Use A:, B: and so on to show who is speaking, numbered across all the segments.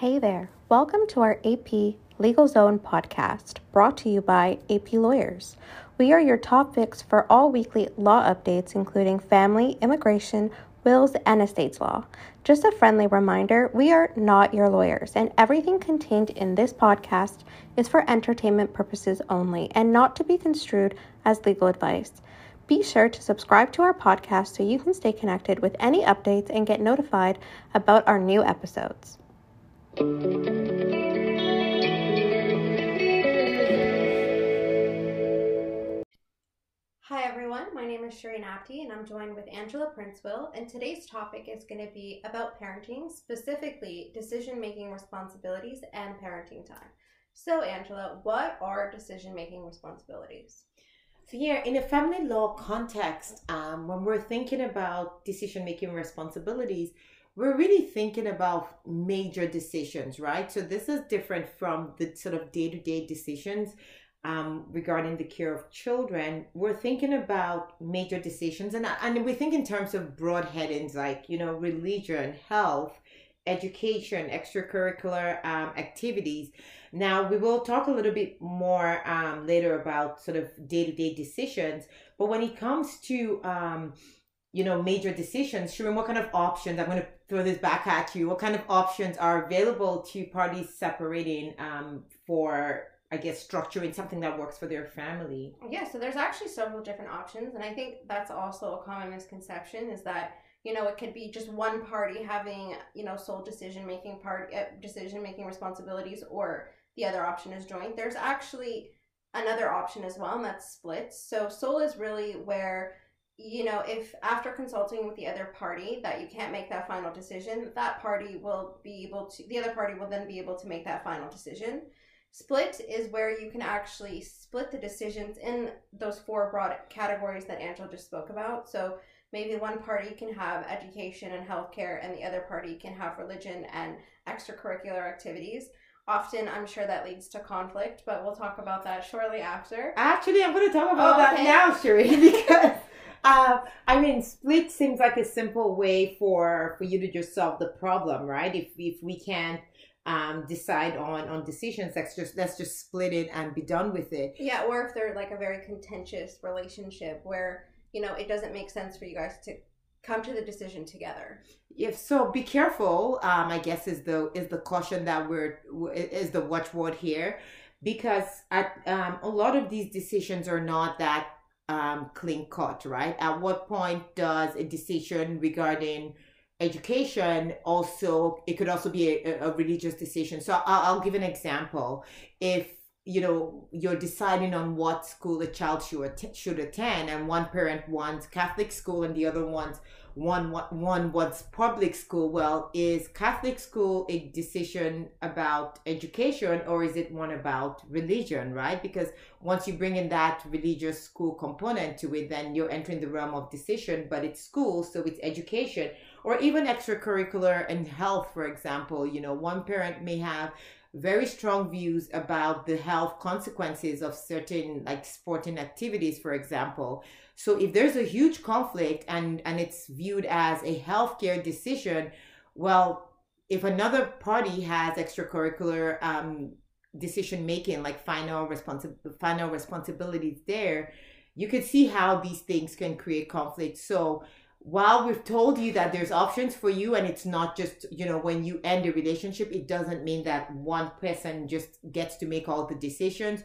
A: Hey there. Welcome to our AP Legal Zone podcast, brought to you by AP Lawyers. We are your top fix for all weekly law updates, including family, immigration, wills, and estates law. Just a friendly reminder we are not your lawyers, and everything contained in this podcast is for entertainment purposes only and not to be construed as legal advice. Be sure to subscribe to our podcast so you can stay connected with any updates and get notified about our new episodes. Hi everyone, my name is Shireen Apti and I'm joined with Angela Princewill and today's topic is going to be about parenting, specifically decision-making responsibilities and parenting time. So Angela, what are decision-making responsibilities?
B: So yeah, in a family law context, um, when we're thinking about decision-making responsibilities, we're really thinking about major decisions, right? So this is different from the sort of day-to-day decisions um, regarding the care of children, we're thinking about major decisions, and and we think in terms of broad headings like you know religion, health, education, extracurricular um, activities. Now we will talk a little bit more um, later about sort of day to day decisions, but when it comes to um, you know major decisions, Shireen, what kind of options? I'm going to throw this back at you. What kind of options are available to parties separating um, for I guess structuring something that works for their family.
A: Yeah, so there's actually several different options, and I think that's also a common misconception is that you know it could be just one party having you know sole decision making part uh, decision making responsibilities, or the other option is joint. There's actually another option as well, and that's split. So sole is really where you know if after consulting with the other party that you can't make that final decision, that party will be able to the other party will then be able to make that final decision. Split is where you can actually split the decisions in those four broad categories that Angela just spoke about. So maybe one party can have education and healthcare, and the other party can have religion and extracurricular activities. Often, I'm sure that leads to conflict, but we'll talk about that shortly after.
B: Actually, I'm going to talk about oh, okay. that now, Shireen, because. Uh, I mean, split seems like a simple way for for you to just solve the problem, right? If if we can't um, decide on on decisions. Let's just let's just split it and be done with it.
A: Yeah, or if they're like a very contentious relationship where you know it doesn't make sense for you guys to come to the decision together.
B: If so, be careful. Um, I guess is the is the caution that we're is the watchword here, because at um, a lot of these decisions are not that um, clean cut, right? At what point does a decision regarding education also it could also be a, a religious decision so I'll, I'll, give an example if you know you're deciding on what school a child should should attend and one parent wants catholic school and the other wants one one wants public school well is catholic school a decision about education or is it one about religion right because once you bring in that religious school component to it then you're entering the realm of decision but it's school so it's education or even extracurricular and health, for example. You know, one parent may have very strong views about the health consequences of certain like sporting activities for example. So if there's a huge conflict and and it's viewed as a healthcare decision well if another party has extracurricular um, decision making like final responsi- final responsibilities there you could see how these things can create conflict. So while we've told you that there's options for you and it's not just you know when you end a relationship it doesn't mean that one person just gets to make all the decisions.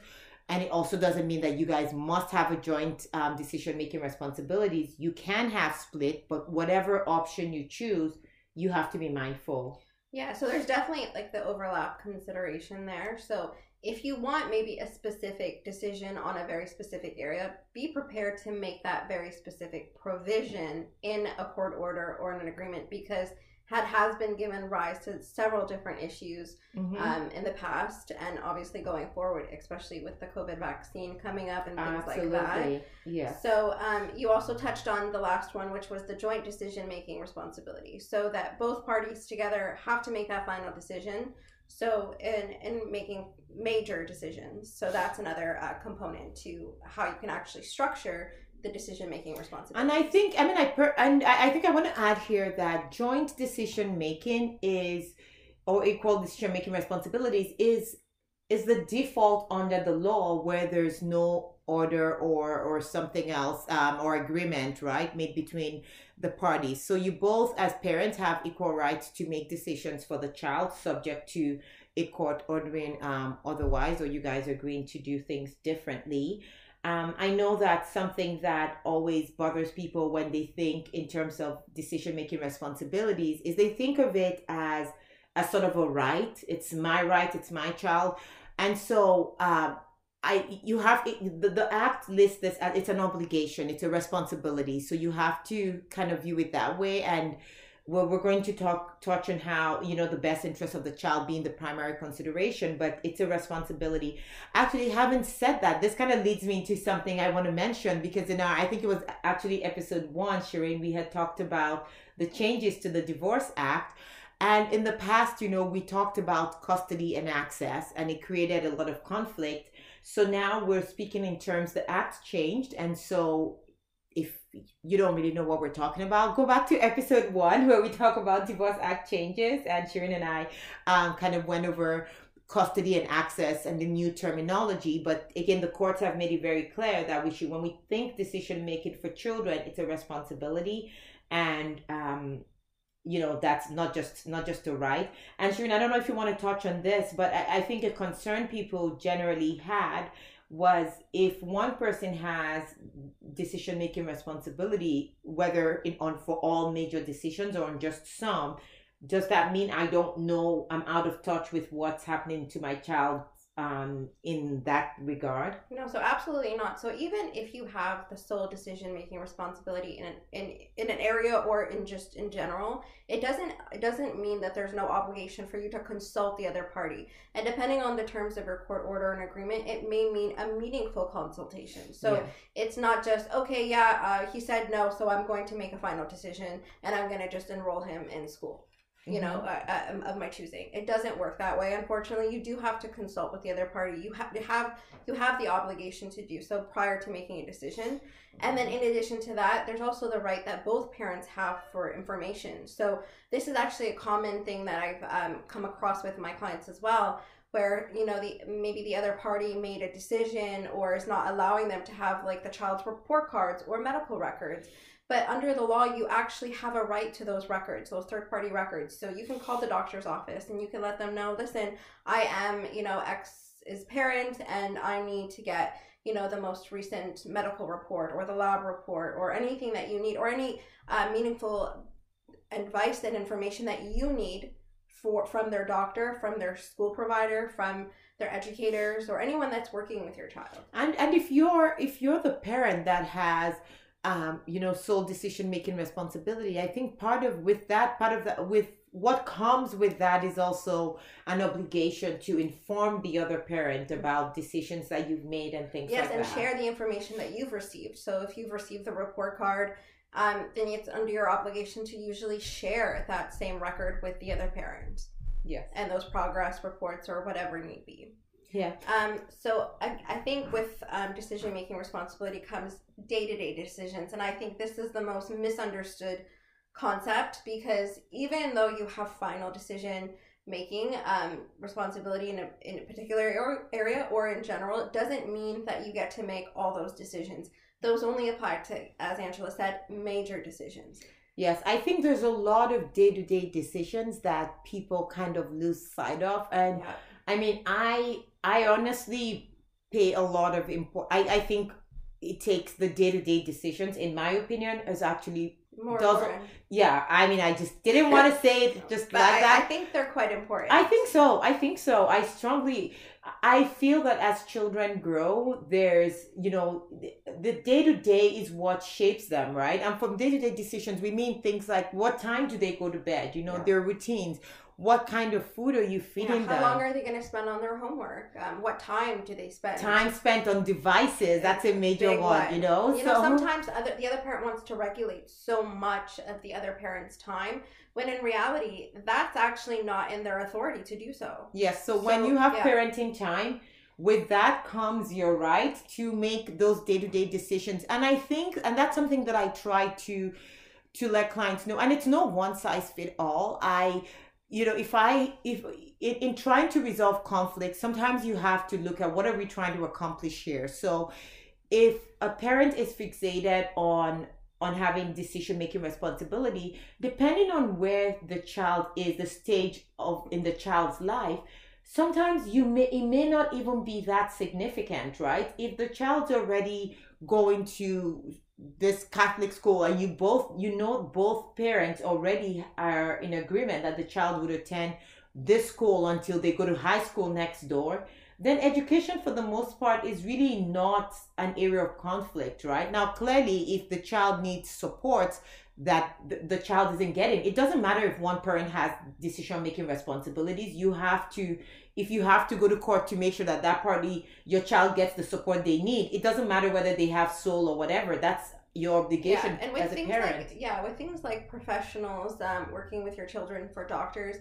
B: And it also doesn't mean that you guys must have a joint um, decision making responsibilities. You can have split but whatever option you choose you have to be mindful.
A: Yeah so there's definitely like the overlap consideration there. So if you want maybe a specific decision on a very specific area, be prepared to make that very specific provision in a court order or in an agreement because had has been given rise to several different issues mm-hmm. um, in the past and obviously going forward, especially with the COVID vaccine coming up and things Absolutely. like that.
B: Yeah.
A: So um, you also touched on the last one, which was the joint decision making responsibility, so that both parties together have to make that final decision. So in in making major decisions, so that's another uh, component to how you can actually structure the decision making responsibility.
B: And I think I mean I per, and I think I want to add here that joint decision making is or equal decision making responsibilities is is the default under the law where there's no order or or something else um, or agreement right made between the parties so you both as parents have equal rights to make decisions for the child subject to a court ordering um, otherwise or you guys agreeing to do things differently um, I know that's something that always bothers people when they think in terms of decision making responsibilities is they think of it as a sort of a right. It's my right. It's my child, and so uh, I you have the, the act lists this as it's an obligation. It's a responsibility. So you have to kind of view it that way and well, we're going to talk touch on how you know the best interest of the child being the primary consideration but it's a responsibility actually having said that this kind of leads me to something i want to mention because in our i think it was actually episode one shireen we had talked about the changes to the divorce act and in the past you know we talked about custody and access and it created a lot of conflict so now we're speaking in terms the act changed and so if you don't really know what we're talking about, go back to episode one where we talk about Divorce Act changes. And Shireen and I um, kind of went over custody and access and the new terminology. But again, the courts have made it very clear that we should, when we think decision making for children, it's a responsibility. And, um, you know that's not just not just a right and Shireen, i don't know if you want to touch on this but I, I think a concern people generally had was if one person has decision making responsibility, whether in, on for all major decisions or on just some, does that mean I don't know I'm out of touch with what's happening to my child um, in that regard?
A: No, so absolutely not. So even if you have the sole decision making responsibility in an, in in an area or in just in general, it doesn't it doesn't mean that there's no obligation for you to consult the other party. And depending on the terms of your court order and agreement, it may mean a meaningful consultation. So yeah. it's not just okay, yeah, uh, he said no, so I'm going to make a final decision and I'm going to just enroll him in school you mm-hmm. know uh, uh, of my choosing. It doesn't work that way unfortunately. You do have to consult with the other party. You have to have you have the obligation to do so prior to making a decision. And then in addition to that there's also the right that both parents have for information. So this is actually a common thing that i've um, come across with my clients as well where you know the maybe the other party made a decision or is not allowing them to have like the child's report cards or medical records but under the law, you actually have a right to those records, those third party records. So you can call the doctor's office and you can let them know, listen, I am, you know, X is parent and I need to get, you know, the most recent medical report or the lab report or anything that you need or any uh, meaningful advice and information that you need for from their doctor, from their school provider, from their educators or anyone that's working with your child.
B: And and if you're if you're the parent that has um, you know, sole decision making responsibility. I think part of with that, part of that, with what comes with that is also an obligation to inform the other parent about decisions that you've made and things like that.
A: yes,
B: like
A: and
B: that.
A: share the information that you've received. So if you've received the report card, um, then it's under your obligation to usually share that same record with the other parent.
B: Yes.
A: And those progress reports or whatever it may be.
B: Yeah.
A: Um, so I, I think with um, decision making responsibility comes day to day decisions. And I think this is the most misunderstood concept because even though you have final decision making um, responsibility in a, in a particular area or in general, it doesn't mean that you get to make all those decisions. Those only apply to, as Angela said, major decisions.
B: Yes, I think there's a lot of day to day decisions that people kind of lose sight of. And yeah. I mean, I I honestly pay a lot of import. I, I think it takes the day to day decisions, in my opinion, as actually
A: more does
B: yeah i mean i just didn't want to say it just but like I, that
A: i think they're quite important
B: i think so i think so i strongly i feel that as children grow there's you know the day to day is what shapes them right and from day to day decisions we mean things like what time do they go to bed you know yeah. their routines what kind of food are you feeding
A: yeah,
B: how
A: them? How long are they going to spend on their homework? Um, what time do they spend?
B: Time spent on devices. That's a major one, one, you know.
A: You so, know, sometimes other, the other parent wants to regulate so much of the other parent's time when in reality that's actually not in their authority to do so.
B: Yes. So, so when you have yeah. parenting time, with that comes your right to make those day-to-day decisions and i think and that's something that i try to to let clients know and it's no one size fit all i you know if i if in, in trying to resolve conflict sometimes you have to look at what are we trying to accomplish here. So if a parent is fixated on on having decision making responsibility depending on where the child is the stage of in the child's life sometimes you may it may not even be that significant right? If the child's already going to this catholic school and you both you know both parents already are in agreement that the child would attend this school until they go to high school next door. Then education for the most part is really not an area of conflict right? Now clearly if the child needs support that the, the child isn't getting. It doesn't matter if one parent has decision making responsibilities. You have to if you have to go to court to make sure that that party your child gets the support they need it doesn't matter whether they have sole or whatever. That's your obligation
A: yeah, and with
B: as a
A: things
B: parent.
A: like yeah with things like professionals um, working with your children for doctors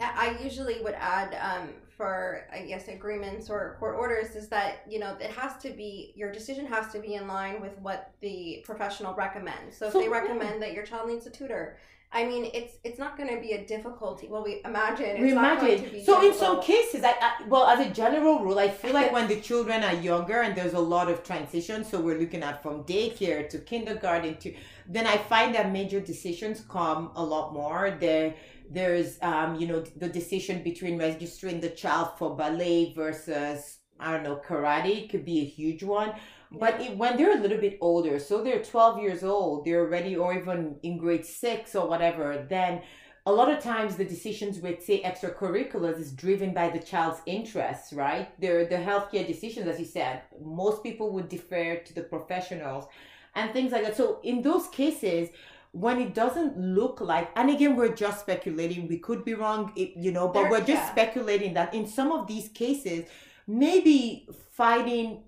A: i usually would add um, for i guess agreements or court orders is that you know it has to be your decision has to be in line with what the professional recommends so if they recommend that your child needs a tutor i mean it's it's not going to be a difficulty well we imagine it's
B: We
A: not going to
B: imagine. So in some cases, I, I well, as a general rule, I feel like when the children are younger and there's a lot of transition, so we're looking at from daycare to kindergarten to, then I find that major decisions come a lot more. There, there's, um, you know, the decision between registering the child for ballet versus I don't know karate could be a huge one. But it, when they're a little bit older, so they're 12 years old, they're already, or even in grade six or whatever, then a lot of times the decisions with say extracurriculars is driven by the child's interests right? They're the healthcare decisions as you said most people would defer to the professionals and things like that. So in those cases when it doesn't look like and again we're just speculating we could be wrong you know but
A: There-
B: we're just
A: yeah.
B: speculating that in some of these cases maybe fighting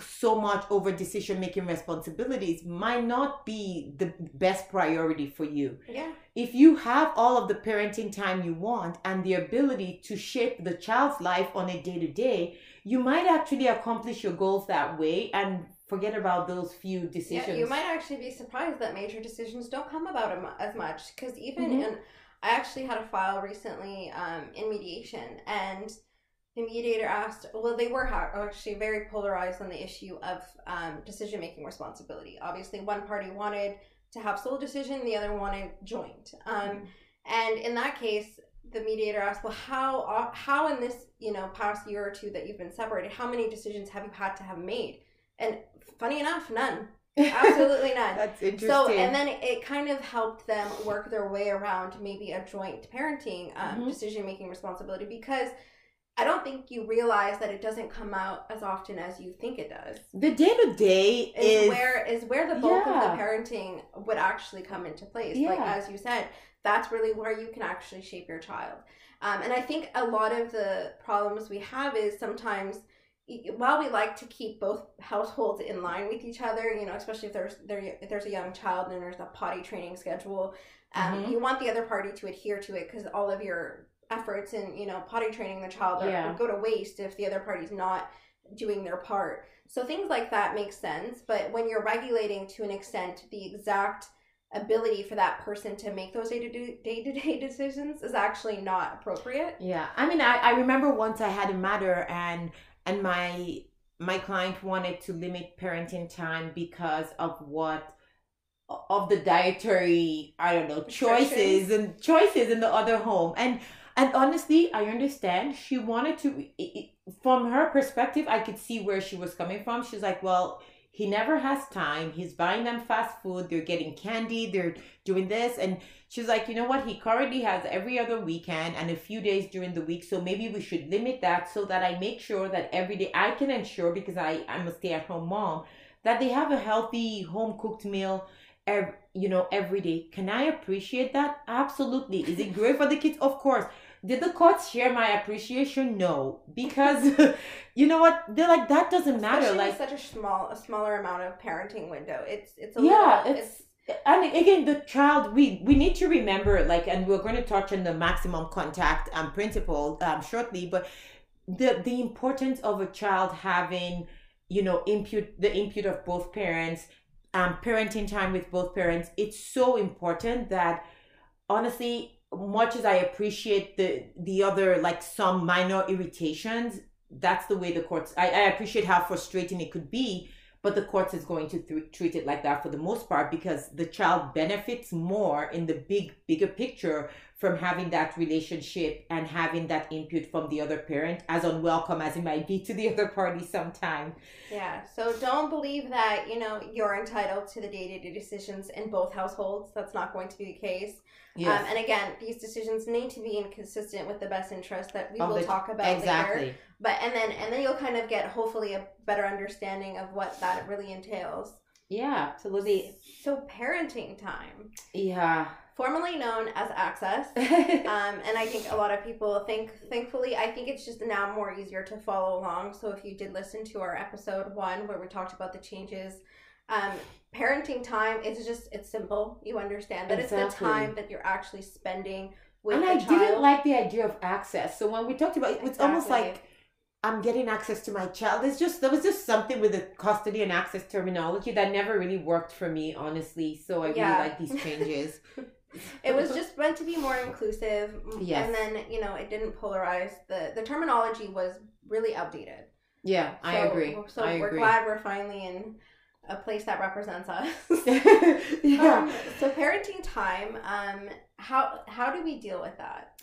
B: so much over decision making responsibilities might not be the best priority for you
A: yeah
B: if you have all of the parenting time you want and the ability to shape the child's life on a day to day, you might actually accomplish your goals that way and forget about those few decisions.
A: Yeah, you might actually be surprised that major decisions don't come about as much because even
B: Mhm.
A: in, I actually had a file recently um, in mediation, and the mediator asked, well, they were actually very polarized on the issue of um, decision making responsibility. Obviously, one party wanted to have sole decision, the other wanted joint. Um, and in that case, the mediator asked, well, how uh, how in this you know past year or two that you've been separated, how many decisions have you had to have made? And funny enough, none. Absolutely none.
B: That's interesting.
A: So, and then it, kind of helped them work their way around maybe a joint parenting um,
B: Mhm.
A: decision making responsibility because I don't think you realize that it doesn't come out as often as you think it does.
B: the day to day
A: Is, where is where the bulk
B: Yeah.
A: of the parenting would actually come into place. Like as you said, that's really where you can actually shape your child. Um, and I think a lot of the problems we have is sometimes while we like to keep both households in line with each other, you know, especially if there's there if there's a young child and there's a potty training schedule, um,
B: Mhm.
A: you want the other party to adhere to it because all of your efforts in you know potty training the child are,
B: Yeah.
A: go to waste if the other party's not doing their part. So things like that make sense, but when you're regulating to an extent the exact ability for that person to make those day to day to day decisions is actually not appropriate.
B: Yeah, I mean, I, I remember once I had a matter and and my my client wanted to limit parenting time because of what of the dietary I don't know choices and choices in the other home. And and honestly I understand. She wanted to it- from her perspective I could see where she was coming from. She's like well he never has time. He's buying them fast food. They're getting candy. They're doing this. And she's like, you know what? He currently has every other weekend and a few days during the week. So maybe we should limit that so that I make sure that every day I can ensure because I, I'm a stay at home mom that they have a healthy home cooked meal. Every, you know, every day. Can I appreciate that? Absolutely. Is it great for the kids? Of course. Did the courts share my appreciation? No, because you know what? They're like that doesn't matter.
A: Especially
B: Like
A: such a small a smaller amount of parenting window. It's it's a
B: yeah
A: little,
B: it's and again the child we we need to remember like and we're going to touch on the maximum contact um, principle um, shortly but the the importance of a child having you know input the input of both parents um parenting time with both parents it's so important that honestly much as I appreciate the the other like some minor irritations, that's the way the courts. I, I appreciate how frustrating it could be, but the courts is going to th- treat it like that for the most part because the child benefits more in the big bigger picture from having that relationship and having that input from the other parent as unwelcome as it might be to the other party sometime
A: yeah so don't believe that you know you're entitled to the day-to-day decisions in both households. That's not going to be the case yes. Um, and again these decisions need to be inconsistent with the best interest that we of will the, talk about exactly. later but and then and then you'll kind of get hopefully a better understanding of what that really entails
B: yeah So, absolutely
A: so parenting time
B: yeah
A: formerly known as Access. um, and I think a lot of people think, thankfully, I think it's just now more easier to follow along. So if you did listen to our episode one where we talked about the changes, um, parenting time is just it's simple. You understand that exactly. it's the time that you're actually spending with.
B: And
A: I
B: child. didn't like the idea of access. So when we talked about it, it's exactly. almost like. I'm getting access to my child. There's just there was just something with the custody and access terminology that never really worked for me, honestly. So I really like these changes.
A: it was just meant to be more inclusive.
B: Yes.
A: And then, you know, it didn't polarize. The the terminology was really outdated.
B: Yeah, so, I agree.
A: So
B: I
A: we're
B: agree.
A: glad we're finally in a place that represents us.
B: yeah.
A: Um, so parenting time, um, how how do we deal with that?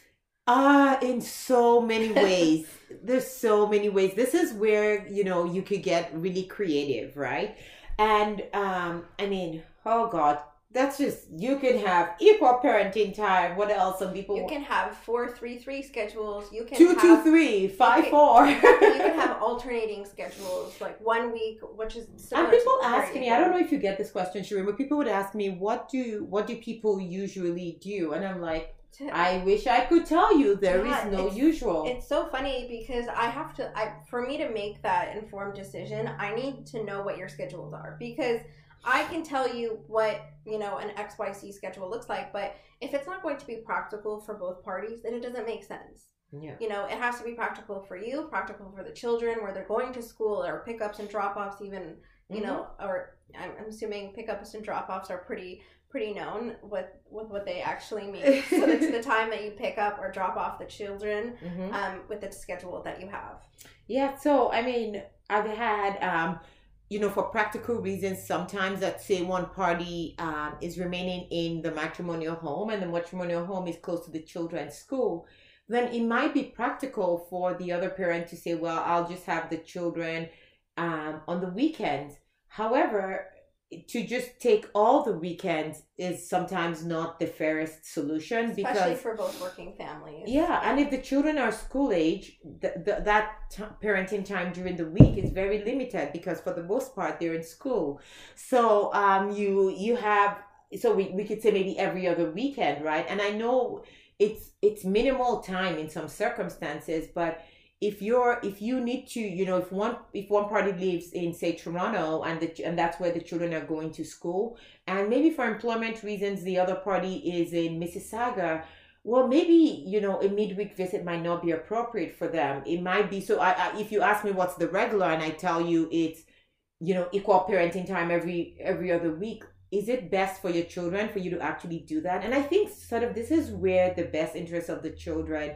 B: Ah, uh, in so many ways. There's so many ways. This is where, you know, you could get really creative, right? And um, I mean, oh God, that's just you can have equal parenting time. What else? Some people
A: you can have four three three schedules. You can
B: two
A: have,
B: two three five you can, four.
A: you can have alternating schedules, like one week, which is. So.
B: And people ask me. I don't know if you get this question, Shireen, but people would ask me, "What do what do people usually do?" And I'm like, I wish I could tell you there yeah, is no
A: it's,
B: usual.
A: It's so funny because I have to I for me to make that informed decision, I need to know what your schedules are because I can tell you what, you know, an XYZ schedule looks like, but if it's not going to be practical for both parties, then it doesn't make sense.
B: Yeah.
A: You know, it has to be practical for you, practical for the children, where they're going to school or pickups and drop offs, even, you mm-hmm. know, or I'm, I'm assuming pickups and drop offs are pretty pretty known with with what they actually mean. so it's the time that you pick up or drop off the children mm-hmm. um, with the schedule that you have.
B: Yeah. So I mean, I've had um, you know, for practical reasons, sometimes that say one party um, is remaining in the matrimonial home and the matrimonial home is close to the children's school, then it might be practical for the other parent to say, well, I'll just have the children um, on the weekends. However, to just take all the weekends is sometimes not the fairest solution
A: Especially
B: because
A: for both working families.
B: Yeah, and if the children are school age, the, the, that t- parenting time during the week is very limited because for the most part they're in school. So um, you you have so we, we could say maybe every other weekend, right? And I know it's it's minimal time in some circumstances, but if you're if you need to you know if one if one party lives in say toronto and the and that's where the children are going to school and maybe for employment reasons the other party is in mississauga well maybe you know a midweek visit might not be appropriate for them. It might be so I, I if you ask me what's the regular and i tell you it's you know equal parenting time every every other week. Is it best for your children for you to actually do that? And i think sort of this is where the best interest of the children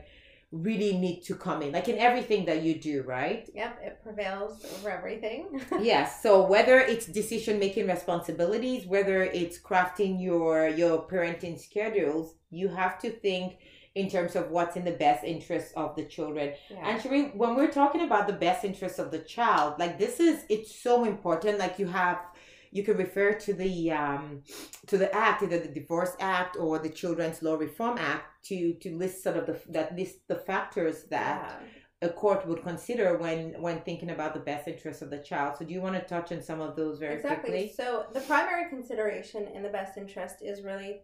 B: really need to come in like in everything that you do right?
A: Yep it prevails over everything.
B: Yes so whether it's decision making responsibilities whether it's crafting your your parenting schedules you have to think in terms of what's in the best interest of the children. Yeah. and Sheree, when we're talking about the best interest of the child like this is it's so important like you have you can refer to the um, to the act, either the Divorce Act or the Children's Law Reform Act, to to list sort of the that list the factors that. Yeah. A court would consider when when thinking about the best interest of the child. So, do you want to touch on some of those very
A: exactly.
B: quickly?
A: So, the primary consideration in the best interest is really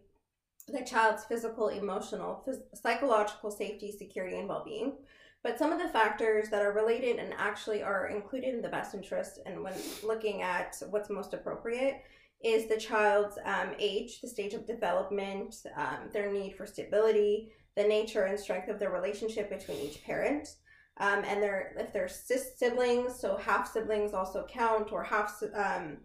A: the child's physical, emotional, phys- psychological safety, security, and well being. But some of the factors that are related and actually are included in the best interest, and when looking at what's most appropriate, is the child's um, age, the stage of development, um, their need for stability, the nature and strength of the relationship between each parent, um, and their if they're siblings, so half siblings also count, or half um,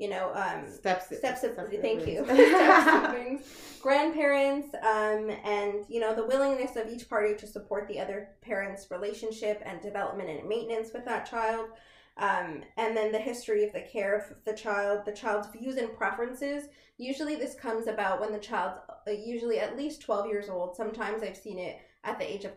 A: you know, um,
B: steps
A: steps of thank you,
B: siblings.
A: steps siblings, grandparents, um, and you know the willingness of each party to support the other parent's relationship and development and maintenance with that child. Um, and then the history of the care of the child, the child's views and preferences. Usually, this comes about when the child's uh, usually at least 12 years old. Sometimes I've seen it at the age of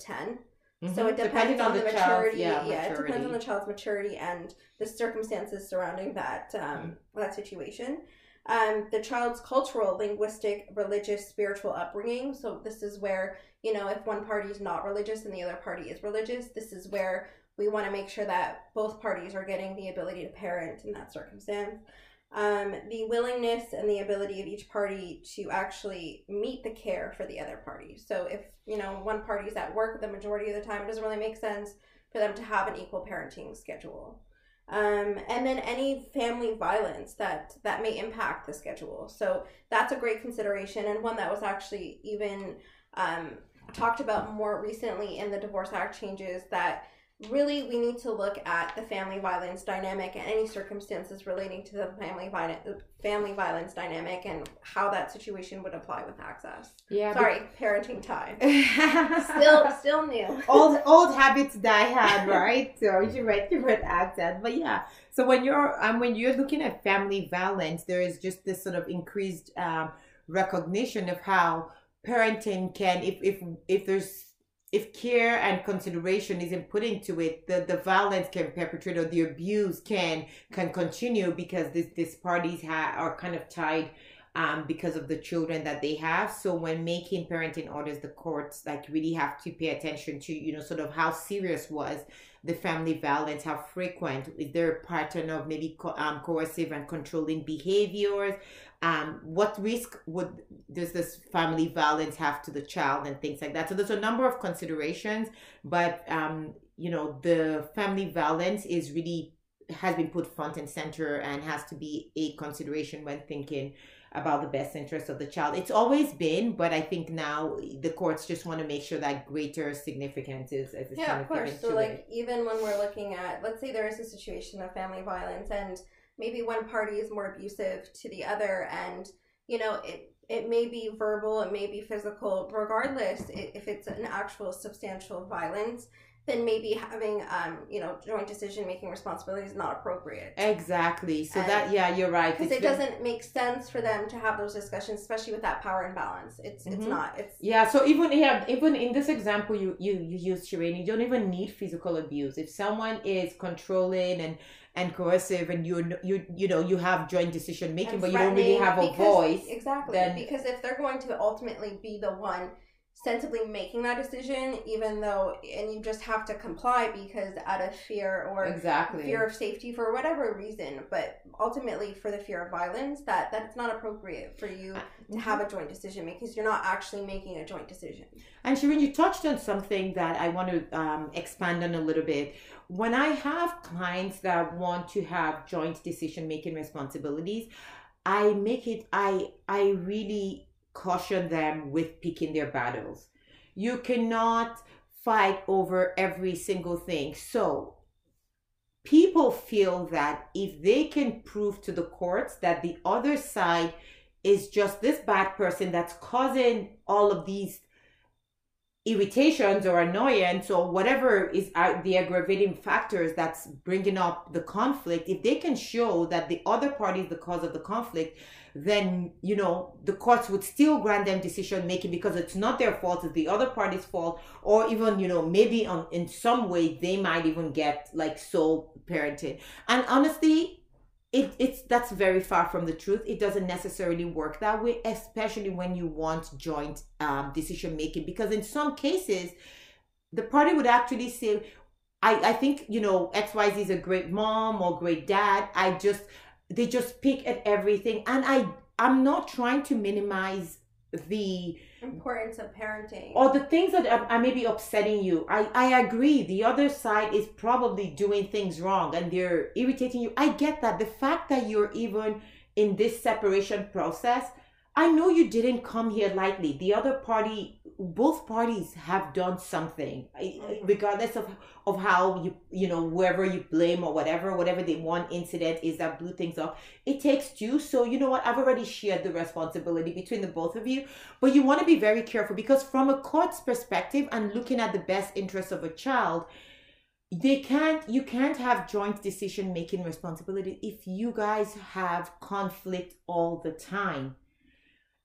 A: 10. So it depends
B: Depending
A: on, the,
B: child's-
A: maturity.
B: yeah,
A: Yeah, it depends on the child's maturity and the circumstances surrounding that um, that situation. Um, the child's cultural, linguistic, religious, spiritual upbringing. So this is where you know if one party is not religious and the other party is religious, this is where we want to make sure that both parties are getting the ability to parent in that circumstance. Um, the willingness and the ability of each party to actually meet the care for the other party. So if you know one party's at work the majority of the time, it doesn't really make sense for them to have an equal parenting schedule. Um, and then any family violence that that may impact the schedule. So that's a great consideration and one that was actually even um, talked about more recently in the Divorce Act changes that really we need to look at the family violence dynamic and any circumstances relating to the family violence family violence dynamic and how that situation would apply with access.
B: Yeah.
A: Sorry, parenting time. Still still new.
B: old old habits die hard, right? So you should write your accent. But yeah. So when you're um when you're looking at family violence, there is just this sort of increased um recognition of how parenting can if if if there's if care and consideration isn't put into it, the, the violence can perpetrate or the abuse can can continue because this these parties ha- are kind of tied um, because of the children that they have. So when making parenting orders, the courts like really have to pay attention to you know sort of how serious was the family violence, how frequent is there a pattern of maybe co- um, coercive and controlling behaviors. Um, what risk would does this family violence have to the child and things like that? So there's a number of considerations, but um, you know the family violence is really has been put front and center and has to be a consideration when thinking about the best interest of the child. It's always been, but I think now the courts just want to make sure that greater significance is, is
A: Yeah,
B: kind
A: of course. So like
B: it.
A: even when we're looking at let's say there is a situation of family violence and maybe one party is more abusive to the other and you know it it may be verbal, it may be physical, regardless if it's an actual substantial violence, then maybe having um, you know, joint decision making responsibility is not appropriate.
B: Exactly. So
A: And-
B: that yeah, you're right.
A: Because it
B: very-
A: doesn't make sense for them to have those discussions, especially with that power imbalance. It's it's
B: Mhm.
A: not. It's
B: Yeah, so even yeah, even in this example you you you use Shireen, you don't even need physical abuse. If someone is controlling and and coercive and you you you know you have joint decision making but you don't really have a
A: because-
B: voice
A: Exactly.
B: then-
A: because if they're going to ultimately be the one sensibly making that decision, even though, and you just have to comply because out of fear or
B: exactly
A: fear of safety for whatever reason, but ultimately for the fear of violence, that that's not appropriate for you to have a joint decision making because you're not actually making a joint decision.
B: And Shireen, you touched on something that I want to um, expand on a little bit. When I have clients that want to have joint decision making responsibilities, I make it. I I really caution them with picking their battles. You cannot fight over every single thing. So people feel that if they can prove to the courts that the other side is just this bad person that's causing all of these irritations or annoyance or whatever is the aggravating factors that's bringing up the conflict if they can show that the other party is the cause of the conflict then you know the courts would still grant them decision making because it's not their fault it's the other party's fault or even you know maybe on in some way they might even get like sole parenting and honestly it, it's that's very far from the truth. It doesn't necessarily work that way, especially when you want joint um, decision making. Because in some cases, the party would actually say, "I I think you know X Y Z is a great mom or great dad. I just they just pick at everything, and I I'm not trying to minimize the
A: Importance of parenting.
B: or the things that are, are maybe upsetting you. I, I agree. The other side is probably doing things wrong and they're irritating you. I get that. The fact that you're even in this separation process I know you didn't come here lightly. The other party, both parties have done something,
A: Mhm.
B: regardless of of how you you know whoever you blame or whatever, whatever the one incident is that blew things up. It takes two. So you know what? I've already shared the responsibility between the both of you, but you want to be very careful because from a court's perspective and looking at the best interest of a child. They can't, you can't have joint decision making responsibility if you guys have conflict all the time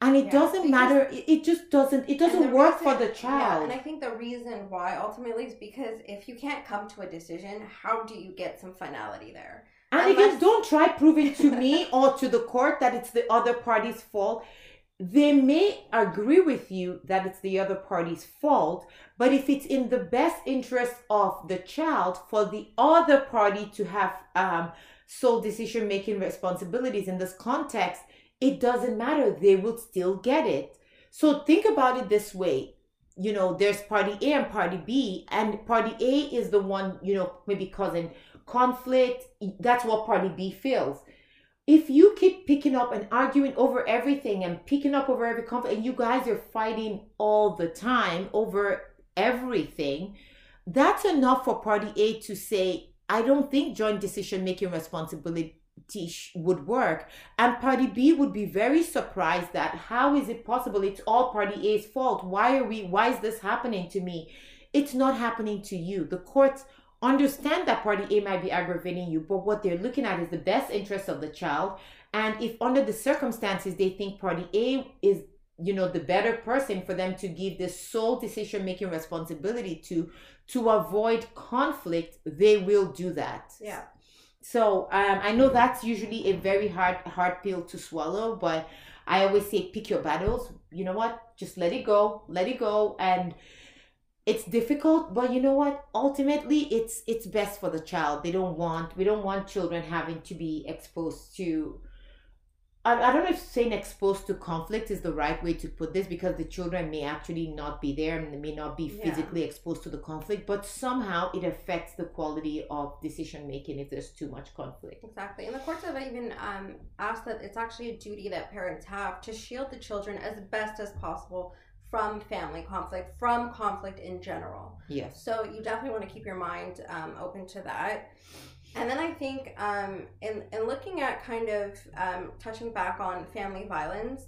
B: and it
A: Yeah,
B: doesn't matter it, it just doesn't it doesn't work
A: reason-
B: for the
A: Yeah,
B: child
A: and I think the reason why ultimately is because if you can't come to a decision, how do you get some finality there?
B: and again don't try proving to me or to the court that it's the other party's fault they may agree with you that it's the other party's fault but if it's in the best interest of the child for the other party to have um, sole decision making responsibilities in this context it doesn't matter. They will still get it. So think about it this way. You know there's party a and party b and party a is the one you know maybe causing conflict. That's what party b feels. If you keep picking up and arguing over everything and picking up over every conflict and you guys are fighting all the time over everything that's enough for party a to say i don't think joint decision making responsibility sh- would work and party b would be very surprised that how is it possible it's all party a's fault why are we why is this happening to me it's not happening to you the courts understand that party A might be aggravating you, but what they're looking at is the best interest of the child. And if under the circumstances they think party A is, you know, the better person for them to give the sole decision making responsibility to, to avoid conflict, they will do that.
A: Yeah.
B: So um, I know that's usually a very hard hard pill to swallow, but I always say pick your battles. You know what? Just let it go, let it go, and it's difficult but you know what ultimately it's it's best for the child they don't want we don't want children having to be exposed to I, I don't know if saying exposed to conflict is the right way to put this because the children may actually not be there and they may not be
A: Yeah.
B: physically exposed to the conflict but somehow it affects the quality of decision making if there's too much conflict
A: Exactly. And the courts have even um, asked that it's actually a duty that parents have to shield the children as best as possible from family conflict, from conflict in general.
B: yes
A: So you definitely want to keep your mind um, open to that. And then I think um, in, in looking at kind of um, touching back on family violence,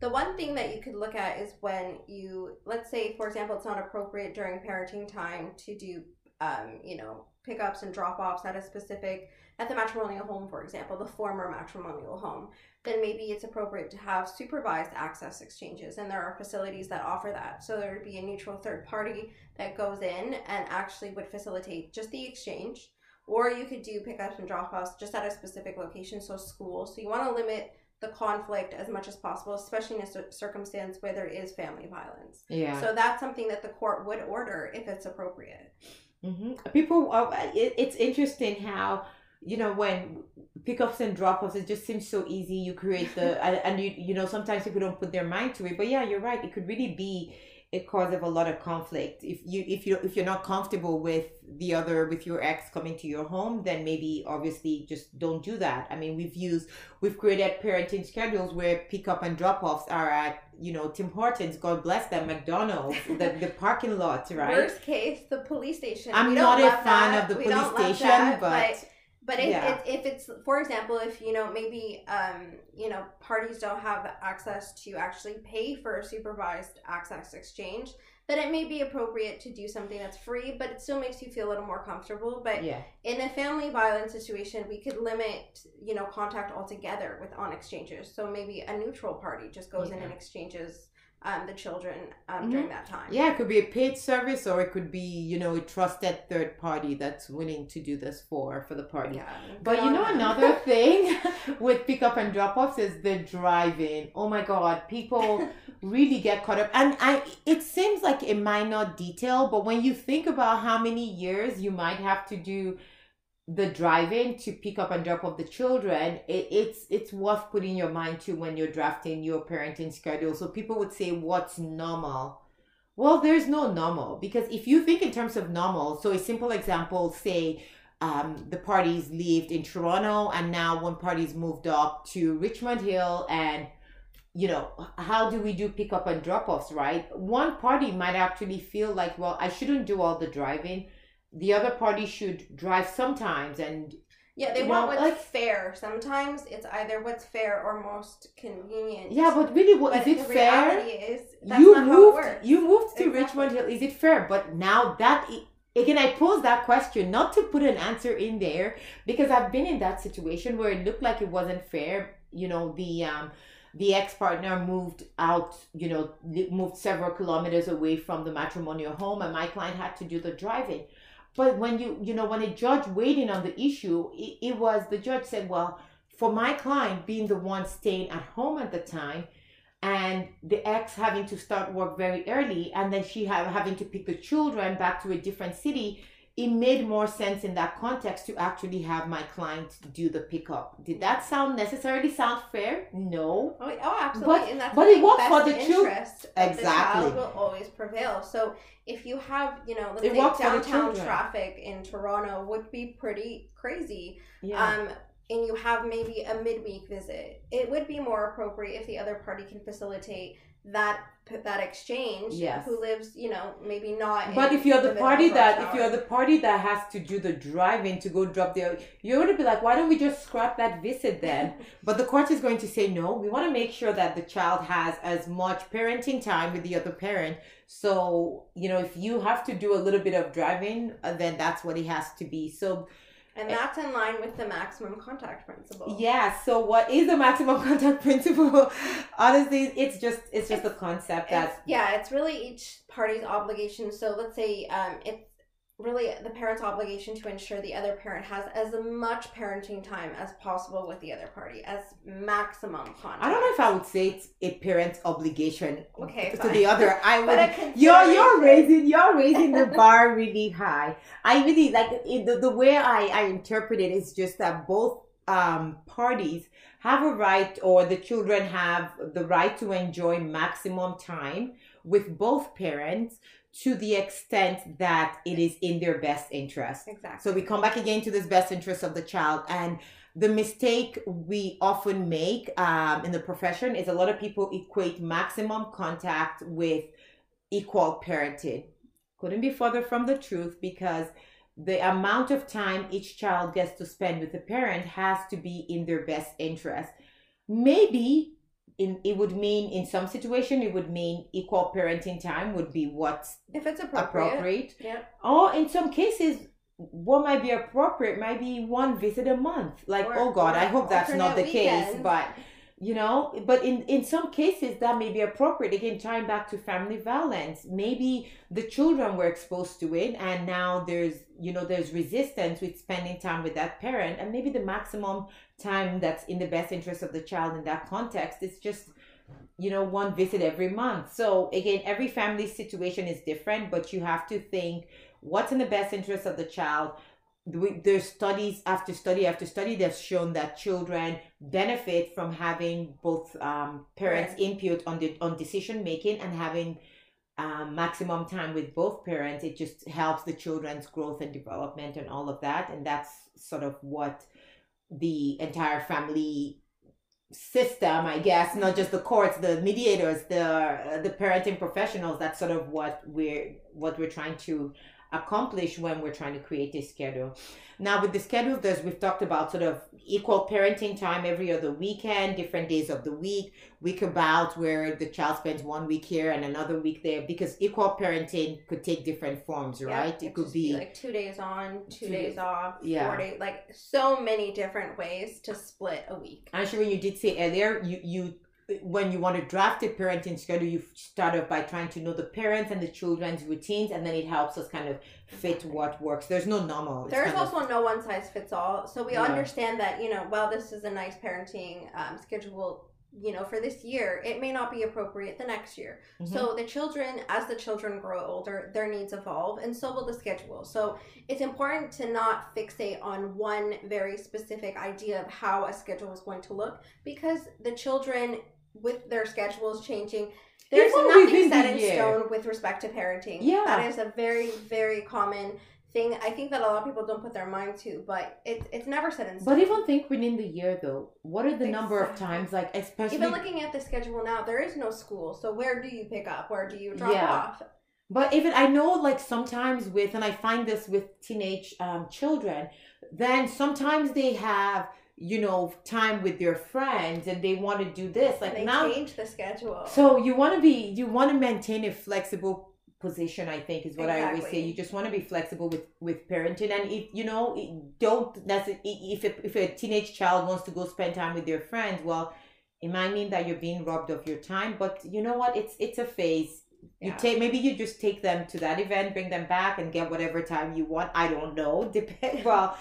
A: the one thing that you could look at is when you, let's say, for example, it's not appropriate during parenting time to do, um, you know, pickups and drop offs at a specific, at the matrimonial home, for example, the former matrimonial home, then maybe it's appropriate to have supervised access exchanges. And there are facilities that offer that. So there would be a neutral third party that goes in and actually would facilitate just the exchange. Or you could do pickups and drop offs just at a specific location, so school. So you want to limit the conflict as much as possible, especially in a circumstance where there is family violence.
B: yeah
A: So that's something that the court would order if it's appropriate.
B: hmm People, uh, it, it's interesting how you know when pickups and drop-offs, it just seems so easy. You create the and, and you you know sometimes people don't put their mind to it, but yeah, you're right. It could really be a cause of a lot of conflict. If you if you if you're not comfortable with the other with your ex coming to your home, then maybe obviously just don't do that. I mean, we've used we've created parenting schedules where pickup and drop-offs are at you know Tim Hortons, God bless them, McDonald's, the the parking lot, right?
A: Worst case, the police station.
B: I'm
A: We don't
B: a fan
A: that.
B: of the
A: We
B: police station,
A: that,
B: but
A: But if,
B: Yeah.
A: if, if it's, for example, if you know maybe um, you know parties don't have access to actually pay for a supervised access exchange, then it may be appropriate to do something that's free, but it still makes you feel a little more comfortable. But
B: yeah.
A: in a family violence situation, we could limit you know contact altogether with on exchanges. So maybe a neutral party just goes in and exchanges um, the children um,
B: Mhm.
A: during that time.
B: Yeah, it could be a paid service or it could be, you know, a trusted third party that's willing to do this for for the party.
A: Yeah.
B: But you know
A: them.
B: another thing with pickup and drop offs is the driving. Oh my god, people really get caught up and I it seems like a minor detail, but when you think about how many years you might have to do the driving to pick up and drop off the children, it, it's it's worth putting your mind to when you're drafting your parenting schedule. So people would say, "What's normal?" Well, there's no normal because if you think in terms of normal, so a simple example, say um, the parties lived in Toronto and now one party's moved up to Richmond Hill and you know, how do we do pickup and drop offs, right? One party might actually feel like, well, I shouldn't do all the driving. The other party should drive sometimes and
A: Yeah, they
B: You
A: want
B: know,
A: what's
B: like-
A: fair. Sometimes it's either what's fair or most convenient.
B: yeah, but really, what
A: but
B: is it fair?
A: is
B: you moved
A: how it works.
B: you moved to
A: Exactly.
B: richmond hill is it fair but now that again i pose that question not to put an answer in there because i've been in that situation where it looked like it wasn't fair you know the um the ex-partner moved out you know moved several kilometers away from the matrimonial home and my client had to do the driving but when you you know when a judge in on the issue it, it was the judge said well for my client being the one staying at home at the time and the ex having to start work very early and then she have, having to pick the children back to a different city it made more sense in that context to actually have my client do the pickup did that sound necessarily sound fair no
A: Oh, oh, absolutely.
B: But- but it works for the
A: interest
B: Exactly.
A: The child will always prevail. So if you have, you know, let's
B: It
A: say downtown traffic in Toronto would be pretty crazy.
B: yeah
A: Um, and you have maybe a midweek visit, it would be more appropriate if the other party can facilitate that that exchange.
B: Yes.
A: Who lives, you know, maybe not.
B: but if you're the party that if you're the party that has to do the driving to go drop their you're going to be like why don't we just scrap that visit then But the court is going to say no. We want to make sure that the child has as much parenting time with the other parent. So, you know, if you have to do a little bit of driving, uh, then that's what it has to be. So,
A: and that's in line with the maximum contact principle.
B: yeah. So, what is the maximum contact principle? Honestly, it's just it's just a concept that
A: yeah, it's really each party's obligation. So let's say um, it's really the parent's obligation to ensure the other parent has as much parenting time as possible with the other party, as maximum contact.
B: I don't know if I would say it's a parent's obligation
A: Okay,
B: to
A: fine.
B: the other. I would you're you're raising you're raising the bar really high. I really like it, the the way I I interpret it is just that both um parties have a right or the children have the right to enjoy maximum time with both parents to the extent that it is in their best interest.
A: Exactly.
B: So we come back again to this best interest of the child and the mistake we often make um, in the profession is a lot of people equate maximum contact with equal parenting. Couldn't be further from the truth because the amount of time each child gets to spend with the parent has to be in their best interest. Maybe in it would mean in some situation it would mean equal parenting time would be what's
A: if it's appropriate.
B: appropriate
A: Yeah.
B: or in some cases what might be appropriate might be one visit a month like
A: Or-
B: oh god i hope that's not the case but you know but in in some cases that may be appropriate again tying back to family violence maybe the children were exposed to it and now there's you know there's resistance with spending time with that parent and maybe the maximum time that's in the best interest of the child in that context It's just you know one visit every month. So again every family situation is different but you have to think what's in the best interest of the child. There's studies after study after study that's shown that children benefit from having both um, parents input on the on decision making and having um, maximum time with both parents. It just helps the children's growth and development and all of that and that's sort of what the entire family system i guess not just the courts the mediators the uh, the parenting professionals that's sort of what we're what we're trying to accomplish when we're trying to create a schedule now with the schedule there's we've talked about sort of equal parenting time every other weekend different days of the week week about where the child spends one week here and another week there because equal parenting could take different forms
A: Yeah,
B: right it
A: it'd
B: could
A: just
B: be
A: like two days on, two,
B: Two
A: days
B: days.
A: off,
B: Yeah.
A: four days, like so many different ways to split a week.
B: Actually, when you did say earlier, you you when you want to draft a parenting schedule, you start off by trying to know the parents and the children's routines, and then it helps us kind of fit what works. There's no normal.
A: There's
B: kind of-
A: also no one size fits all. So we
B: Yeah.
A: understand that, you know, while this is a nice parenting um, schedule, you know, for this year, it may not be appropriate the next year.
B: Mhm.
A: So the children, as the children grow older, their needs evolve, and so will the schedule. So it's important to not fixate on one very specific idea of how a schedule is going to look because the children, with their schedules changing, there's nothing set in
B: year.
A: stone with respect to parenting.
B: Yeah.
A: That is a very, very common thing I think that a lot of people don't put their mind to, but it, it's never set in stone.
B: But even think within the year though, what are the number of times like especially
A: even looking at the schedule now, there is no school. So where do you pick up? Where do you drop
B: Yeah.
A: off?
B: But even I know, like sometimes with, and I find this with teenage um, children, then sometimes they have, you know, time with their friends and they want to do this. Like
A: they
B: now,
A: change the schedule.
B: so you want to be, you want to maintain a flexible position. I think is what I always say. You just want to be flexible with with parenting, and if you know, don't that's if a, if a teenage child wants to go spend time with their friends, well. It might mean that you're being robbed of your time, but you know what? It's it's a phase you
A: Yeah.
B: take maybe you just take them to that event bring them back and get whatever time you want i don't know depend well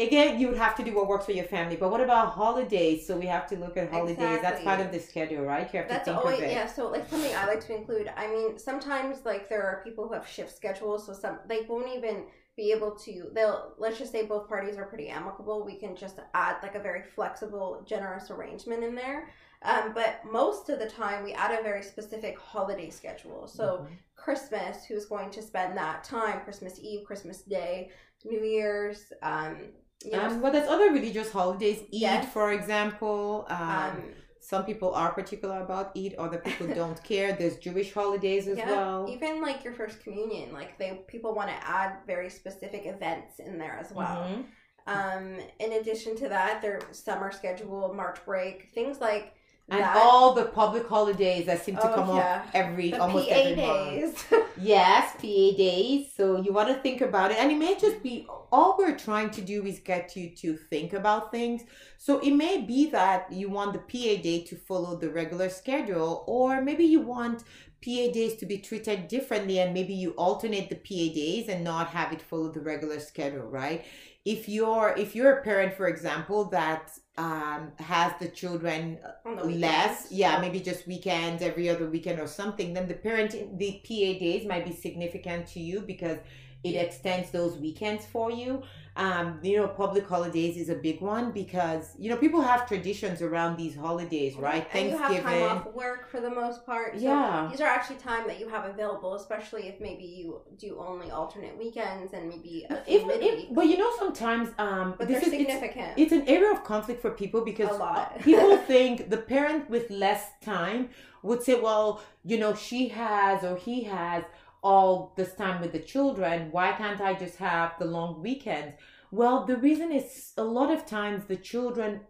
B: again you would have to do what works for your family but what about holidays so we have to look at holidays that's part of the schedule right you have
A: That's
B: to think
A: always
B: of it
A: yeah. So like something I like to include. I mean, sometimes like there are people who have shift schedules, so some they won't even be able to. They'll let's just say both parties are pretty amicable. We can just add like a very flexible, generous arrangement in there. Um, but most of the time, we add a very specific holiday schedule. So
B: Mhm.
A: Christmas, who's going to spend that time? Christmas Eve, Christmas Day, New Year's. Um, know,
B: um, well there's other religious holidays eid
A: Yes.
B: for example um,
A: um,
B: some people are particular about eid other people don't care there's jewish holidays as
A: yeah,
B: well
A: even like your first communion, like they people want to add very specific events in there as well.
B: Mhm.
A: Um, in addition to that, their summer schedule, March break, things like
B: and
A: that.
B: all the public holidays that seem to
A: Oh,
B: come
A: yeah.
B: up every
A: the
B: almost
A: PA
B: every month. Yes, PA days. So you want to think about it. And it may just be all we're trying to do is get you to think about things. So it may be that you want the PA day to follow the regular schedule, or maybe you want PA days to be treated differently and maybe you alternate the PA days and not have it follow the regular schedule, right? If you're if you're a parent, for example, that um has the children
A: the
B: less yeah maybe just weekends every other weekend or something then the parent the pa days might be significant to you because it extends those weekends for you um you know public holidays is a big one because you know people have traditions around these holidays right
A: And you have time off work for the most part. So
B: Yeah.
A: These are actually time that you have available, especially if maybe you do only alternate weekends and maybe a few
B: if, if, but you know sometimes um
A: but
B: this
A: they're
B: is it's,
A: significant.
B: it's an area of conflict for people because
A: A lot.
B: people think the parent with less time would say, well, you know, she has or he has all this time with the children. Why can't I just have the long weekends? Well, the reason is a lot of times the children,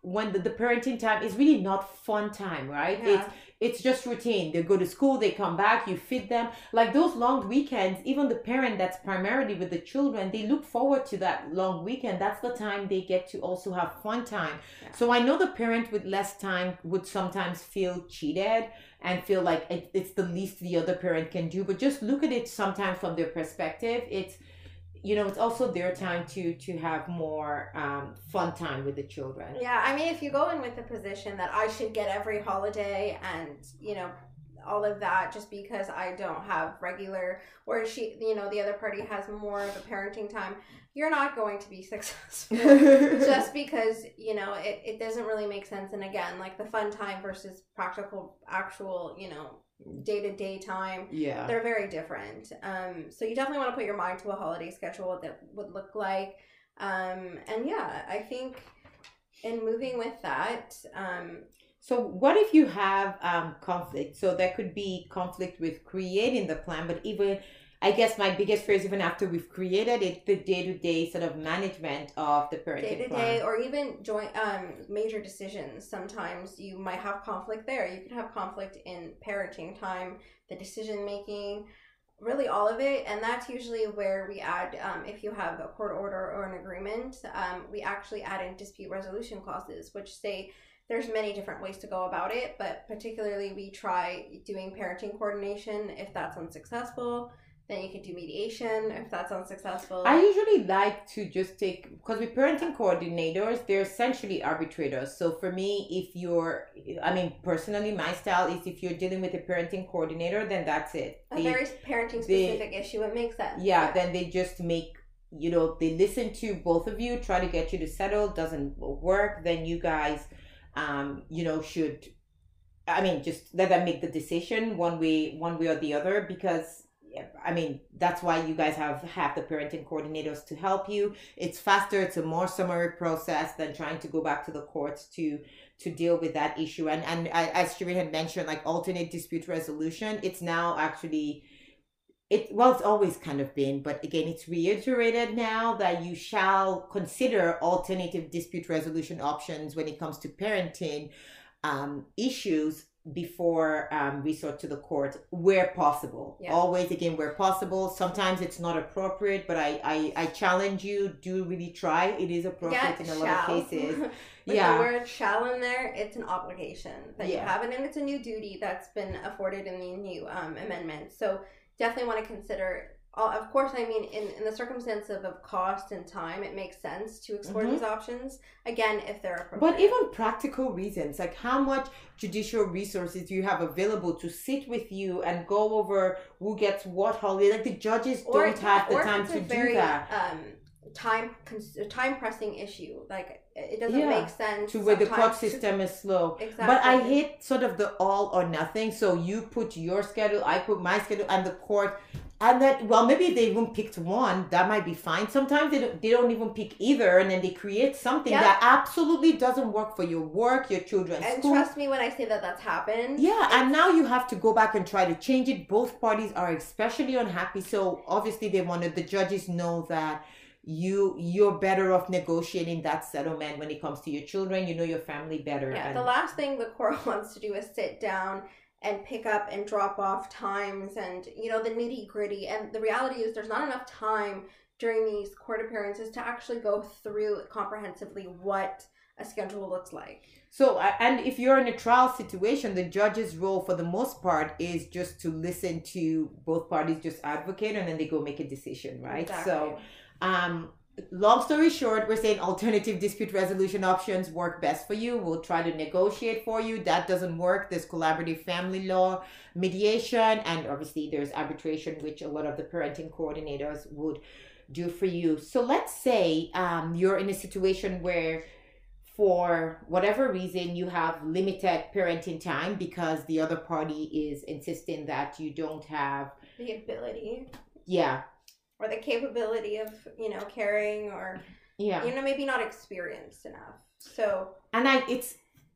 B: when the, the parenting time is really not fun time, right?
A: Yeah.
B: It's it's just routine. They go to school, they come back, you feed them. Like those long weekends, even the parent that's primarily with the children, they look forward to that long weekend. That's the time they get to also have fun time.
A: Yeah.
B: So I know the parent with less time would sometimes feel cheated and feel like it, it's the least the other parent can do. But just look at it sometimes from their perspective. It's you know it's also their time to to have more um, fun time with the children.
A: Yeah, I mean, if you go in with the position that I should get every holiday and, you know, all of that just because I don't have regular, or she, you know, the other party has more of a parenting time, you're not going to be successful. just because, you know, it, it doesn't really make sense. And again, like the fun time versus practical, actual, you know, day to day time
B: yeah.
A: they're very different. Um, so you definitely want to put your mind to a holiday schedule that would look like. Um, and yeah, I think in moving with that, um,
B: So what if you have um, conflict? So there could be conflict with creating the plan, but even I guess my biggest fear is even after we've created it, the day to day sort of management of the parenting
A: day to day, or even joint um, major decisions, sometimes you might have conflict there. You can have conflict in parenting time, the decision making. Really, all of it, and that's usually where we add. Um, if you have a court order or an agreement, um, we actually add in dispute resolution clauses, which say there's many different ways to go about it, but particularly we try doing parenting coordination if that's unsuccessful. Then you can do mediation if that's unsuccessful.
B: I usually like to just take because with parenting coordinators, they're essentially arbitrators. So for me, if you're, I mean, personally, my style is if you're dealing with a parenting coordinator, then that's it.
A: a
B: They-
A: very parenting specific issue. It makes sense.
B: yeah, then they just make you know they listen to both of you, try to get you to settle. Doesn't work, then you guys, um, you know, should. I mean, just let them make the decision one way, one way or the other, because I mean, that's why you guys have have the parenting coordinators to help you. It's faster. It's a more summary process than trying to go back to the courts to to deal with that issue. And and as Shireen had mentioned, like alternate dispute resolution, it's now actually it well it's always kind of been but again it's reiterated now that you shall consider alternative dispute resolution options when it comes to parenting um, issues before um, resort to the court where possible yeah. always again where possible sometimes it's not appropriate but I, I i challenge you do really try it is appropriate yeah, in a shall. lot of cases
A: yeah the word shall in there it's an obligation that yeah. you have it and it's a new duty that's been afforded in the new um, amendment so definitely want to consider of course, I mean, in, in the circumstance of, of cost and time, it makes sense to explore mm-hmm. these options. Again, if they're appropriate.
B: But even practical reasons, like how much judicial resources do you have available to sit with you and go over who gets what holiday? Like the judges or don't have the time to very, do that.
A: Um, time time pressing issue like it doesn't yeah, make sense
B: to where the clock system to, is slow. Exactly. but i hate sort of the all or nothing. So you put your schedule i put my schedule and the court. And that well maybe they even picked one. That might be fine. Sometimes they don't, they don't even pick either and then they create something that absolutely doesn't work for your work your children
A: and
B: school.
A: trust me when i say that that's happened.
B: Yeah and now you have to go back and try to change it. Both parties are especially unhappy. So obviously they wanted the judges know that you you're better off negotiating that settlement when it comes to your children. You know your family better
A: yeah and... the last thing the court wants to do is sit down and pick up and drop off times and you know the nitty gritty and the reality is there's not enough time during these court appearances to actually go through comprehensively what a schedule looks like.
B: So and if you're in a trial situation the judge's role for the most part is just to listen to both parties just advocate and then they go make a decision right? Exactly. so um, long story short, we're saying alternative dispute resolution options work best for you. We'll try to negotiate for you. That doesn't work. There's collaborative family law, mediation, and obviously there's arbitration, which a lot of the parenting coordinators would do for you. So let's say um, you're in a situation where for whatever reason you have limited parenting time because the other party is insisting that you don't have
A: the ability
B: yeah
A: or the capability of you know caring or yeah. you know maybe not experienced enough. So
B: and i it's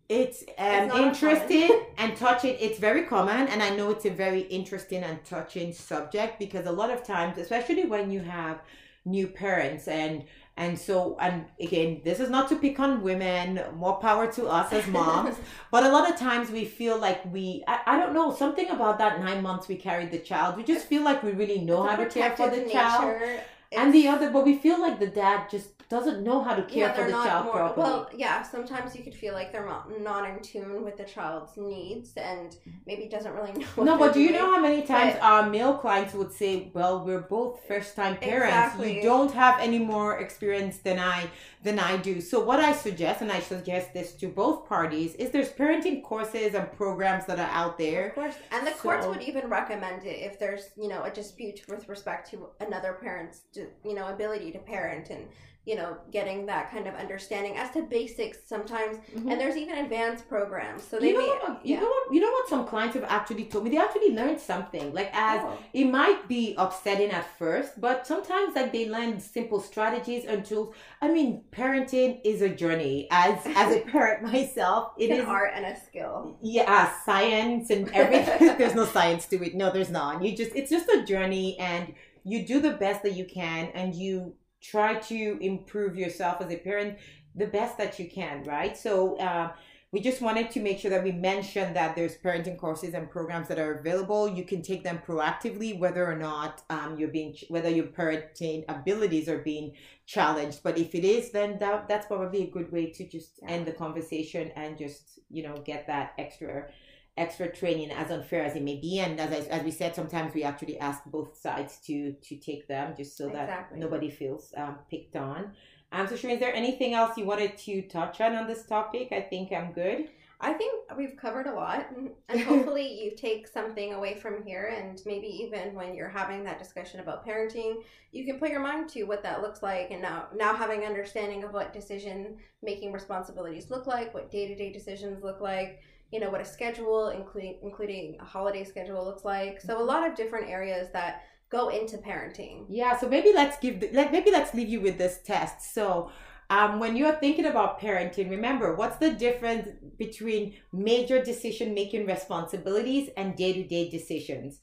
B: it's um it's interesting and touching it's very common and i know it's a very interesting and touching subject because a lot of times especially when you have new parents and and so, and again, this is not to pick on women, more power to us as moms. but a lot of times we feel like we, I, I, don't know, something about that nine months we carried the child. We just feel like we really know how to care for the nature. child. And the other, but we feel like the dad just doesn't know how to care yeah, for the child more, properly. Well,
A: yeah, sometimes you could feel like they're not, not in tune with the child's needs and maybe doesn't really know.
B: no, but do you know how many times but, our male clients would say, "Well, we're both first-time parents. Exactly. You don't have any more experience than I than I do." So what I suggest, and I suggest this to both parties, is there's parenting courses and programs that are out there.
A: Of course, and the so, courts would even recommend it if there's you know a dispute with respect to another parent's you know ability to parent and you know, getting that kind of understanding as to basics sometimes. Mm-hmm. And there's even advanced programs. So they
B: you know,
A: may,
B: what, you yeah. know what you know what some clients have actually told me? They actually learned something. Like as oh. it might be upsetting at first, but sometimes like they learn simple strategies and tools. I mean, parenting is a journey. As as a parent myself,
A: it is an art and a skill.
B: Yeah, science and everything. there's no science to it. No, there's not. You just it's just a journey and you do the best that you can and you try to improve yourself as a parent the best that you can, right? So, uh, we just wanted to make sure that we mentioned that there's parenting courses and programs that are available. You can take them proactively, whether or not um, you're being, whether your parenting abilities are being challenged. But if it is, then that that's probably a good way to just end the conversation and just you know get that extra extra training as unfair as it may be. And as, I, as we said sometimes we actually ask both sides to to take them just so exactly. that nobody feels um, picked on. Um so Shireen, is there anything else you wanted to touch on on this topic? I think i'm good.
A: I think we've covered a lot. And hopefully you take something away from here. And maybe even when you're having that discussion about parenting you can put your mind to what that looks like. And now now having understanding of what decision making responsibilities look like what day-to-day decisions look like you know what a schedule including including a holiday schedule looks like. So a lot of different areas that go into parenting.
B: Yeah so maybe let's give the, let maybe let's leave you with this test. So um, when you're thinking about parenting remember what's the difference between major decision making responsibilities and day-to-day decisions?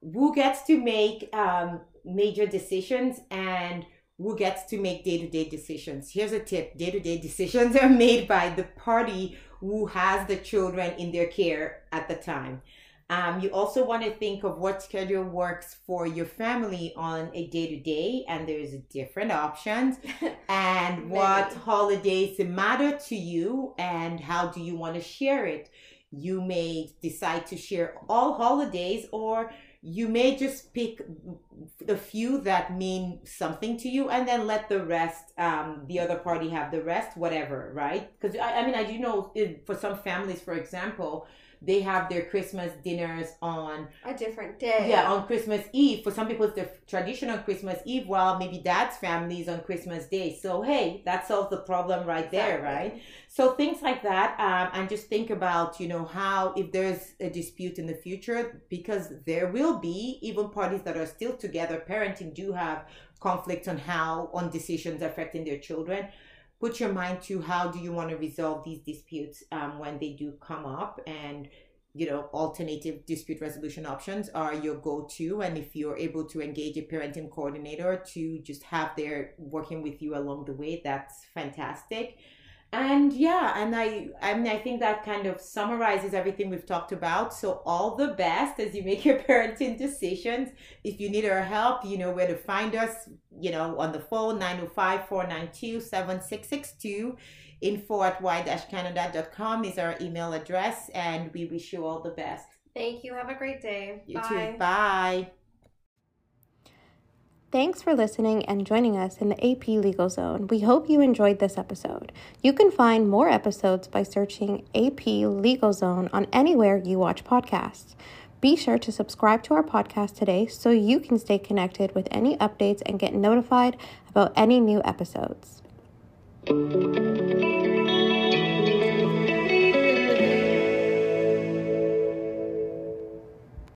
B: Who gets to make um, major decisions and who gets to make day-to-day decisions? Here's a tip day-to-day decisions are made by the party who has the children in their care at the time. Um, you also want to think of what schedule works for your family on a day-to-day and there's different options. And what holidays matter to you and how do you want to share it? You may decide to share all holidays or you may just pick the few that mean something to you and then let the rest um, the other party have the rest whatever right? Because I, I, mean i do know for some families for example they have their Christmas dinners on
A: a different day.
B: Yeah, on Christmas Eve. For some people, it's the tradition on Christmas Eve, while maybe dad's family is on Christmas Day. So, hey, that solves the problem right there, right? So, things like that. Um, and just think about, you know, how if there's a dispute in the future, because there will be, even parties that are still together, parenting do have conflict on how, on decisions affecting their children put your mind to how do you want to resolve these disputes um, when they do come up? And you know alternative dispute resolution options are your go-to and if you're able to engage a parenting coordinator to just have their working with you along the way that's fantastic and yeah and i i mean i think that kind of summarizes everything we've talked about. So all the best as you make your parenting decisions. If you need our help you know where to find us you know on the phone 905-492-7662 info at y-canada.com is our email address and we wish you all the best.
A: Thank you. Have a great day.
B: You bye. too bye
A: Thanks for listening and joining us in the AP Legal Zone. We hope you enjoyed this episode. You can find more episodes by searching AP Legal Zone on anywhere you watch podcasts. Be sure to subscribe to our podcast today so you can stay connected with any updates and get notified about any new episodes.